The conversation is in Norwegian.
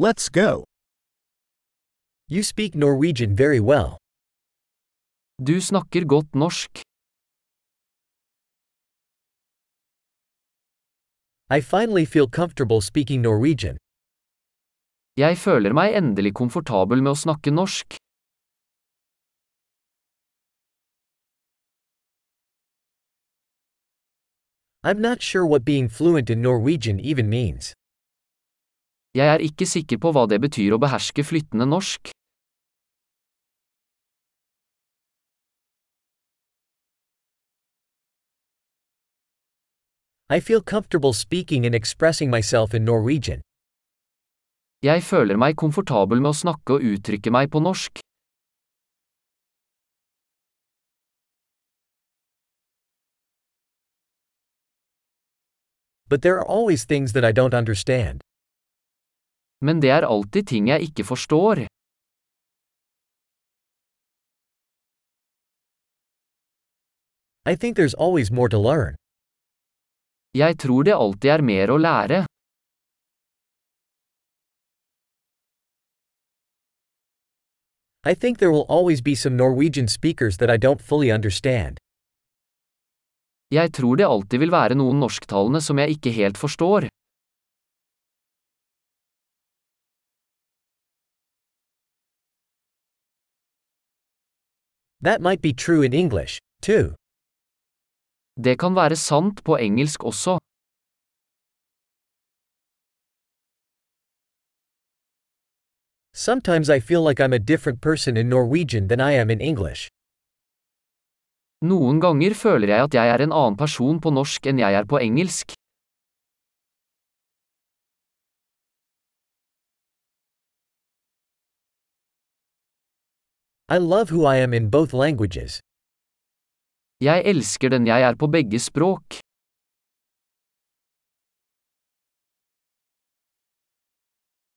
Let's go. You speak Norwegian very well. Du snakker godt norsk. I finally feel comfortable speaking Norwegian. Jeg føler meg endelig komfortabel med å snakke norsk. I'm not sure what being fluent in Norwegian even means. Jeg er ikke sikker på hva det betyr å beherske flyttende norsk. I feel comfortable speaking and expressing myself in Norwegian. Jeg føler meg komfortabel med å snakke og uttrykke meg på norsk. But there are always things that I don't understand. Men det er alltid ting jeg ikke forstår. I think there's always more to learn. Jeg tror det alltid er mer å lære. I think there will always be some Norwegian speakers that I don't fully understand. Jeg tror det alltid vil være noen norsktalende som jeg ikke helt forstår. That might be true in English, too. Det kan være sant på engelsk også. Sometimes I feel like I'm a different person in Norwegian than I am in English. Noen ganger føler jeg at jeg er en annen person på norsk enn jeg er på engelsk. I love who I am in both languages. Jeg elsker den jeg er på begge språk.